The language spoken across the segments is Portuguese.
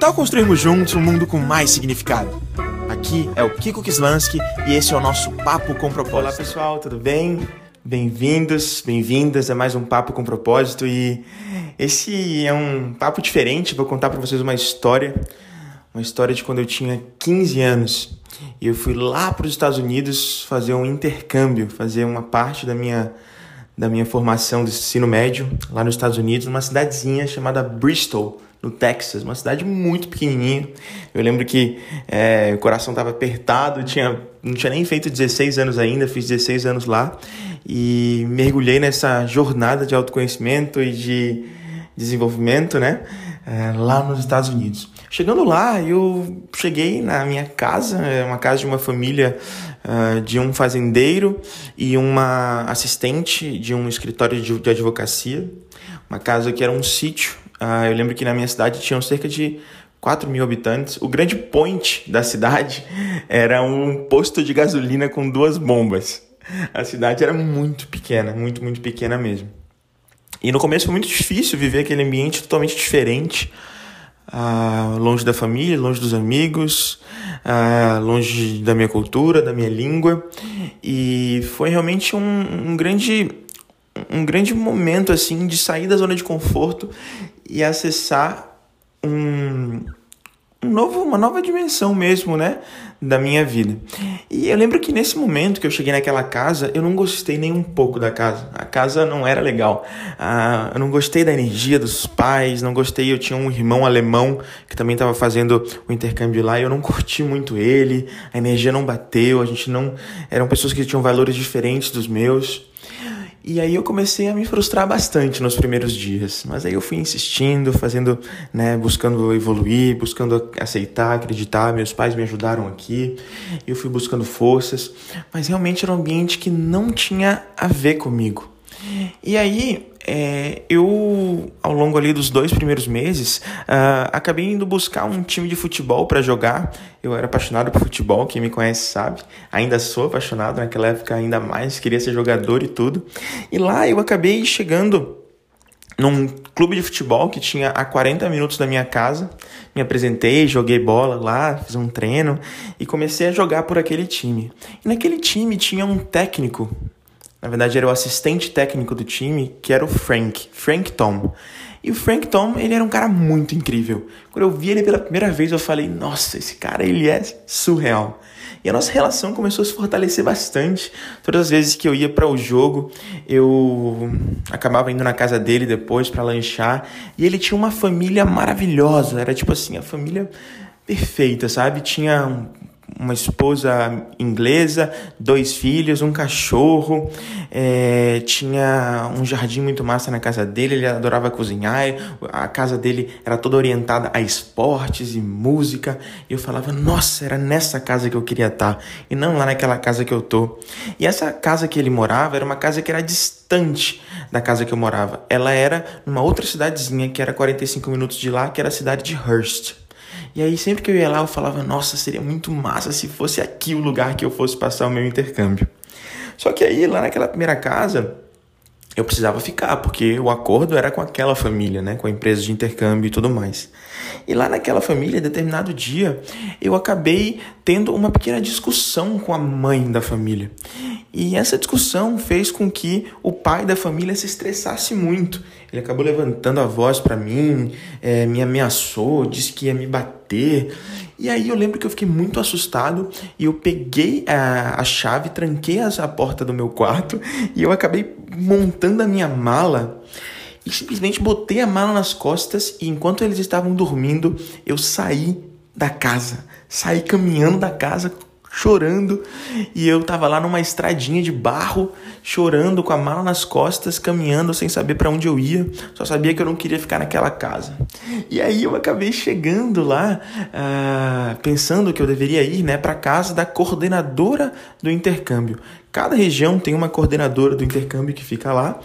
Tal construirmos juntos um mundo com mais significado? Aqui é o Kiko Kislansky e esse é o nosso Papo com Propósito. Olá pessoal, tudo bem? Bem-vindos, bem-vindas a mais um Papo com Propósito e esse é um papo diferente, vou contar para vocês uma história, uma história de quando eu tinha 15 anos e eu fui lá para os Estados Unidos fazer um intercâmbio, fazer uma parte da minha da minha formação do ensino médio lá nos Estados Unidos, numa cidadezinha chamada Bristol, no Texas, uma cidade muito pequenininha. Eu lembro que é, o coração estava apertado, tinha, não tinha nem feito 16 anos ainda, fiz 16 anos lá e mergulhei nessa jornada de autoconhecimento e de desenvolvimento, né, é, lá nos Estados Unidos. Chegando lá, eu cheguei na minha casa, é uma casa de uma família uh, de um fazendeiro e uma assistente de um escritório de, de advocacia, uma casa que era um sítio. Uh, eu lembro que na minha cidade tinham cerca de 4 mil habitantes. O grande point da cidade era um posto de gasolina com duas bombas. A cidade era muito pequena, muito, muito pequena mesmo. E no começo foi muito difícil viver aquele ambiente totalmente diferente ah, longe da família, longe dos amigos, ah, longe da minha cultura, da minha língua. E foi realmente um, um grande um grande momento assim de sair da zona de conforto e acessar um, um novo, uma nova dimensão mesmo, né, da minha vida. E eu lembro que nesse momento que eu cheguei naquela casa, eu não gostei nem um pouco da casa. A casa não era legal. Ah, eu não gostei da energia dos pais, não gostei. Eu tinha um irmão alemão que também estava fazendo o intercâmbio lá e eu não curti muito ele. A energia não bateu, a gente não. Eram pessoas que tinham valores diferentes dos meus. E aí eu comecei a me frustrar bastante nos primeiros dias, mas aí eu fui insistindo, fazendo, né, buscando evoluir, buscando aceitar, acreditar. Meus pais me ajudaram aqui, eu fui buscando forças, mas realmente era um ambiente que não tinha a ver comigo. E aí é, eu, ao longo ali dos dois primeiros meses, uh, acabei indo buscar um time de futebol para jogar. Eu era apaixonado por futebol, quem me conhece sabe. Ainda sou apaixonado, naquela época ainda mais, queria ser jogador e tudo. E lá eu acabei chegando num clube de futebol que tinha a 40 minutos da minha casa. Me apresentei, joguei bola lá, fiz um treino e comecei a jogar por aquele time. E naquele time tinha um técnico na verdade, era o assistente técnico do time, que era o Frank, Frank Tom. E o Frank Tom, ele era um cara muito incrível. Quando eu vi ele pela primeira vez, eu falei: "Nossa, esse cara ele é surreal". E a nossa relação começou a se fortalecer bastante. Todas as vezes que eu ia para o jogo, eu acabava indo na casa dele depois para lanchar, e ele tinha uma família maravilhosa, era tipo assim, a família perfeita, sabe? Tinha uma esposa inglesa, dois filhos, um cachorro, é, tinha um jardim muito massa na casa dele, ele adorava cozinhar, a casa dele era toda orientada a esportes e música, e eu falava, nossa, era nessa casa que eu queria estar, e não lá naquela casa que eu tô. E essa casa que ele morava era uma casa que era distante da casa que eu morava, ela era numa outra cidadezinha que era 45 minutos de lá, que era a cidade de Hearst. E aí sempre que eu ia lá eu falava, nossa, seria muito massa se fosse aqui o lugar que eu fosse passar o meu intercâmbio. Só que aí lá naquela primeira casa eu precisava ficar, porque o acordo era com aquela família, né, com a empresa de intercâmbio e tudo mais. E lá naquela família, determinado dia, eu acabei tendo uma pequena discussão com a mãe da família. E essa discussão fez com que o pai da família se estressasse muito. Ele acabou levantando a voz para mim, é, me ameaçou, disse que ia me bater. E aí eu lembro que eu fiquei muito assustado e eu peguei a, a chave, tranquei a porta do meu quarto e eu acabei montando a minha mala e simplesmente botei a mala nas costas e enquanto eles estavam dormindo, eu saí da casa, saí caminhando da casa chorando e eu tava lá numa estradinha de barro, chorando com a mala nas costas, caminhando sem saber para onde eu ia, só sabia que eu não queria ficar naquela casa. E aí eu acabei chegando lá, uh, pensando que eu deveria ir, né, para casa da coordenadora do intercâmbio. Cada região tem uma coordenadora do intercâmbio que fica lá,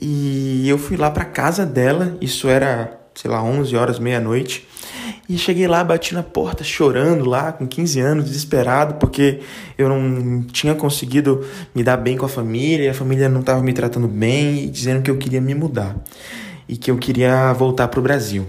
e eu fui lá para casa dela, isso era, sei lá, 11 horas, meia-noite. E cheguei lá, bati na porta chorando lá, com 15 anos, desesperado, porque eu não tinha conseguido me dar bem com a família, a família não estava me tratando bem, e dizendo que eu queria me mudar e que eu queria voltar para o Brasil.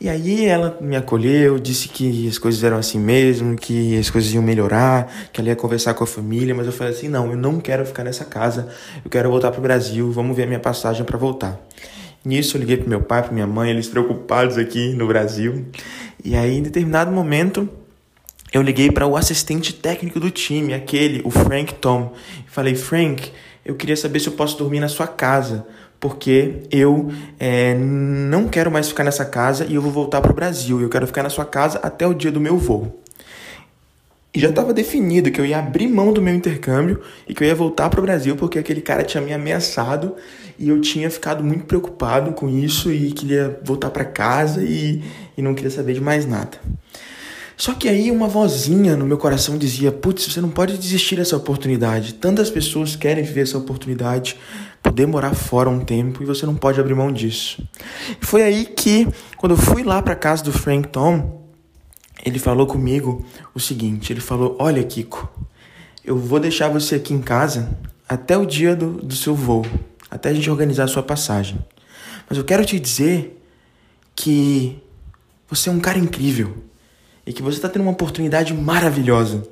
E aí ela me acolheu, disse que as coisas eram assim mesmo, que as coisas iam melhorar, que ela ia conversar com a família, mas eu falei assim: não, eu não quero ficar nessa casa, eu quero voltar para o Brasil, vamos ver a minha passagem para voltar. Nisso eu liguei pro meu pai, pra minha mãe, eles preocupados aqui no Brasil. E aí, em determinado momento, eu liguei para o assistente técnico do time, aquele, o Frank Tom. Falei, Frank, eu queria saber se eu posso dormir na sua casa, porque eu é, não quero mais ficar nessa casa e eu vou voltar para o Brasil. Eu quero ficar na sua casa até o dia do meu voo. E já estava definido que eu ia abrir mão do meu intercâmbio e que eu ia voltar para o Brasil porque aquele cara tinha me ameaçado e eu tinha ficado muito preocupado com isso e queria voltar para casa e, e não queria saber de mais nada. Só que aí uma vozinha no meu coração dizia: Putz, você não pode desistir dessa oportunidade. Tantas pessoas querem viver essa oportunidade, poder morar fora um tempo e você não pode abrir mão disso. E foi aí que, quando eu fui lá para casa do Frank Tom, ele falou comigo o seguinte: ele falou, olha, Kiko, eu vou deixar você aqui em casa até o dia do, do seu voo, até a gente organizar a sua passagem. Mas eu quero te dizer que você é um cara incrível e que você está tendo uma oportunidade maravilhosa.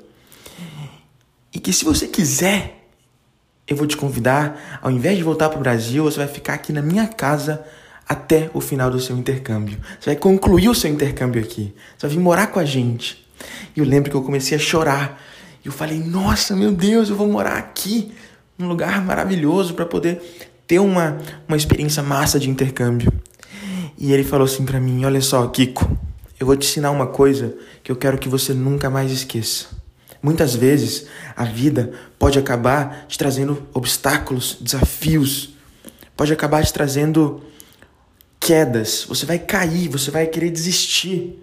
E que se você quiser, eu vou te convidar, ao invés de voltar para o Brasil, você vai ficar aqui na minha casa até o final do seu intercâmbio. Você vai concluir o seu intercâmbio aqui. Você vai vir morar com a gente. E eu lembro que eu comecei a chorar. E eu falei: Nossa, meu Deus, eu vou morar aqui, num lugar maravilhoso para poder ter uma, uma experiência massa de intercâmbio. E ele falou assim para mim: Olha só, Kiko, eu vou te ensinar uma coisa que eu quero que você nunca mais esqueça. Muitas vezes a vida pode acabar te trazendo obstáculos, desafios, pode acabar te trazendo quedas, você vai cair, você vai querer desistir,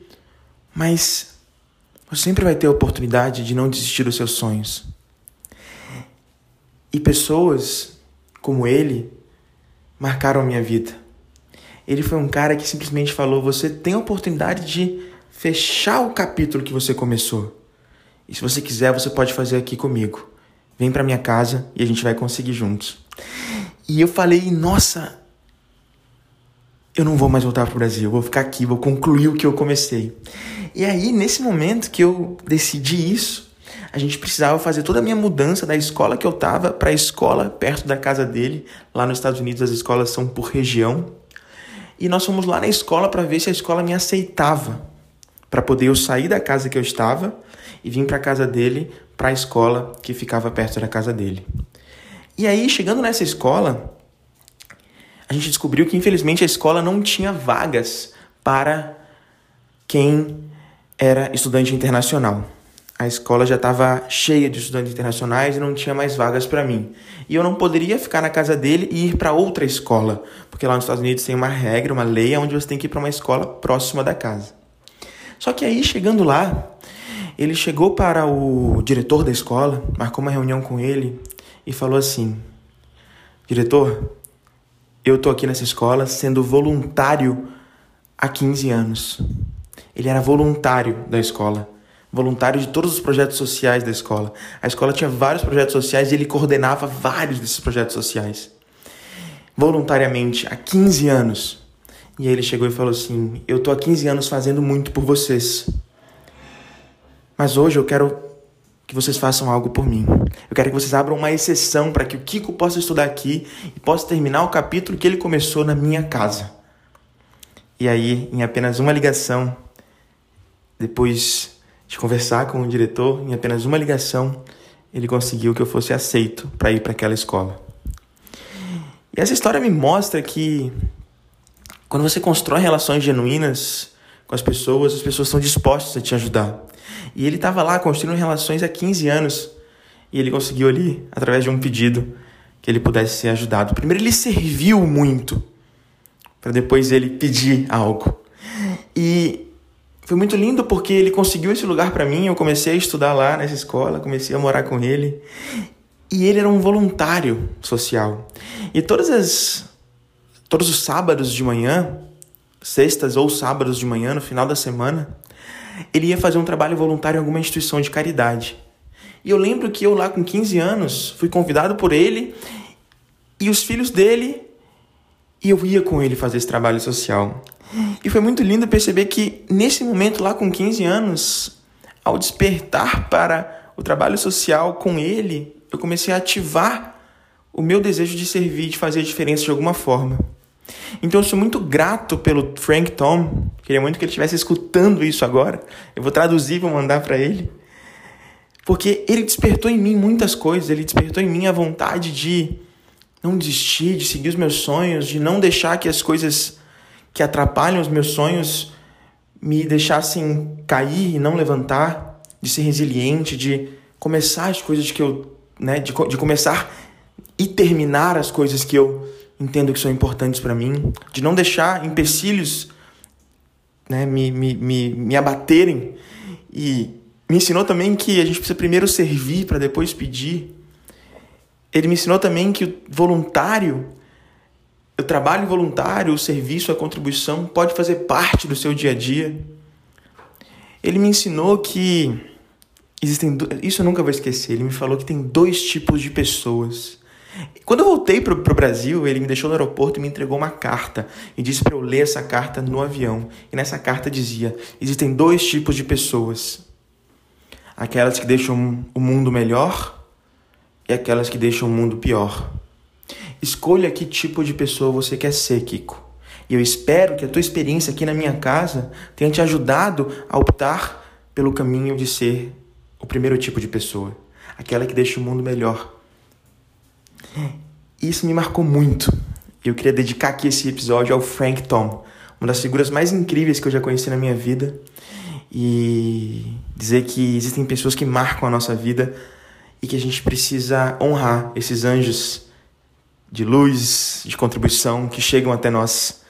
mas você sempre vai ter a oportunidade de não desistir dos seus sonhos. E pessoas como ele marcaram a minha vida. Ele foi um cara que simplesmente falou: você tem a oportunidade de fechar o capítulo que você começou. E se você quiser, você pode fazer aqui comigo. Vem para minha casa e a gente vai conseguir juntos. E eu falei: nossa, eu não vou mais voltar para o Brasil, eu vou ficar aqui, vou concluir o que eu comecei. E aí, nesse momento que eu decidi isso, a gente precisava fazer toda a minha mudança da escola que eu estava para a escola perto da casa dele. Lá nos Estados Unidos as escolas são por região. E nós fomos lá na escola para ver se a escola me aceitava, para poder eu sair da casa que eu estava e vir para a casa dele, para a escola que ficava perto da casa dele. E aí, chegando nessa escola, a gente descobriu que infelizmente a escola não tinha vagas para quem era estudante internacional. A escola já estava cheia de estudantes internacionais e não tinha mais vagas para mim. E eu não poderia ficar na casa dele e ir para outra escola, porque lá nos Estados Unidos tem uma regra, uma lei onde você tem que ir para uma escola próxima da casa. Só que aí, chegando lá, ele chegou para o diretor da escola, marcou uma reunião com ele e falou assim: Diretor, eu tô aqui nessa escola sendo voluntário há 15 anos. Ele era voluntário da escola, voluntário de todos os projetos sociais da escola. A escola tinha vários projetos sociais e ele coordenava vários desses projetos sociais. Voluntariamente, há 15 anos. E aí ele chegou e falou assim: Eu tô há 15 anos fazendo muito por vocês. Mas hoje eu quero que vocês façam algo por mim. Eu quero que vocês abram uma exceção para que o Kiko possa estudar aqui e possa terminar o capítulo que ele começou na minha casa. E aí, em apenas uma ligação, depois de conversar com o diretor, em apenas uma ligação, ele conseguiu que eu fosse aceito para ir para aquela escola. E essa história me mostra que quando você constrói relações genuínas com as pessoas, as pessoas estão dispostas a te ajudar. E ele estava lá construindo relações há 15 anos. E ele conseguiu ali, através de um pedido, que ele pudesse ser ajudado. Primeiro ele serviu muito, para depois ele pedir algo. E foi muito lindo porque ele conseguiu esse lugar para mim. Eu comecei a estudar lá nessa escola, comecei a morar com ele. E ele era um voluntário social. E todas as todos os sábados de manhã, sextas ou sábados de manhã no final da semana, ele ia fazer um trabalho voluntário em alguma instituição de caridade. E eu lembro que eu lá com 15 anos fui convidado por ele e os filhos dele e eu ia com ele fazer esse trabalho social. E foi muito lindo perceber que nesse momento, lá com 15 anos, ao despertar para o trabalho social com ele, eu comecei a ativar o meu desejo de servir, de fazer a diferença de alguma forma. Então eu sou muito grato pelo Frank Tom. Queria muito que ele estivesse escutando isso agora. Eu vou traduzir vou mandar para ele. Porque ele despertou em mim muitas coisas, ele despertou em mim a vontade de não desistir, de seguir os meus sonhos, de não deixar que as coisas que atrapalham os meus sonhos me deixassem cair e não levantar, de ser resiliente, de começar as coisas que eu, né, de, de começar e terminar as coisas que eu entendo que são importantes para mim, de não deixar empecilhos né, me, me, me, me abaterem. E me ensinou também que a gente precisa primeiro servir para depois pedir. Ele me ensinou também que o voluntário o trabalho voluntário, o serviço, a contribuição pode fazer parte do seu dia a dia. Ele me ensinou que existem. Isso eu nunca vou esquecer. Ele me falou que tem dois tipos de pessoas. Quando eu voltei para o Brasil, ele me deixou no aeroporto e me entregou uma carta e disse para eu ler essa carta no avião. E nessa carta dizia: existem dois tipos de pessoas: aquelas que deixam o mundo melhor e aquelas que deixam o mundo pior. Escolha que tipo de pessoa você quer ser, Kiko. E eu espero que a tua experiência aqui na minha casa tenha te ajudado a optar pelo caminho de ser o primeiro tipo de pessoa, aquela que deixa o mundo melhor. Isso me marcou muito. Eu queria dedicar aqui esse episódio ao Frank Tom, uma das figuras mais incríveis que eu já conheci na minha vida, e dizer que existem pessoas que marcam a nossa vida e que a gente precisa honrar esses anjos de luz, de contribuição que chegam até nós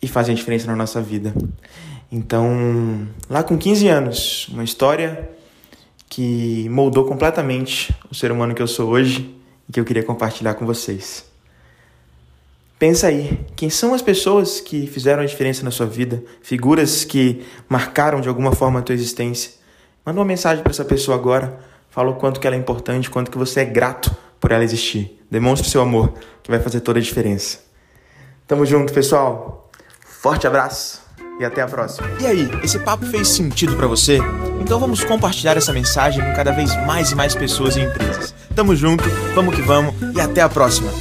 e fazem a diferença na nossa vida. Então, lá com 15 anos, uma história que moldou completamente o ser humano que eu sou hoje e que eu queria compartilhar com vocês. Pensa aí, quem são as pessoas que fizeram a diferença na sua vida, figuras que marcaram de alguma forma a tua existência? Manda uma mensagem para essa pessoa agora, fala o quanto que ela é importante, quanto que você é grato por ela existir. Demonstre o seu amor, que vai fazer toda a diferença. Tamo junto, pessoal. Forte abraço e até a próxima. E aí, esse papo fez sentido para você? Então vamos compartilhar essa mensagem com cada vez mais e mais pessoas e empresas. Tamo junto, vamos que vamos e até a próxima.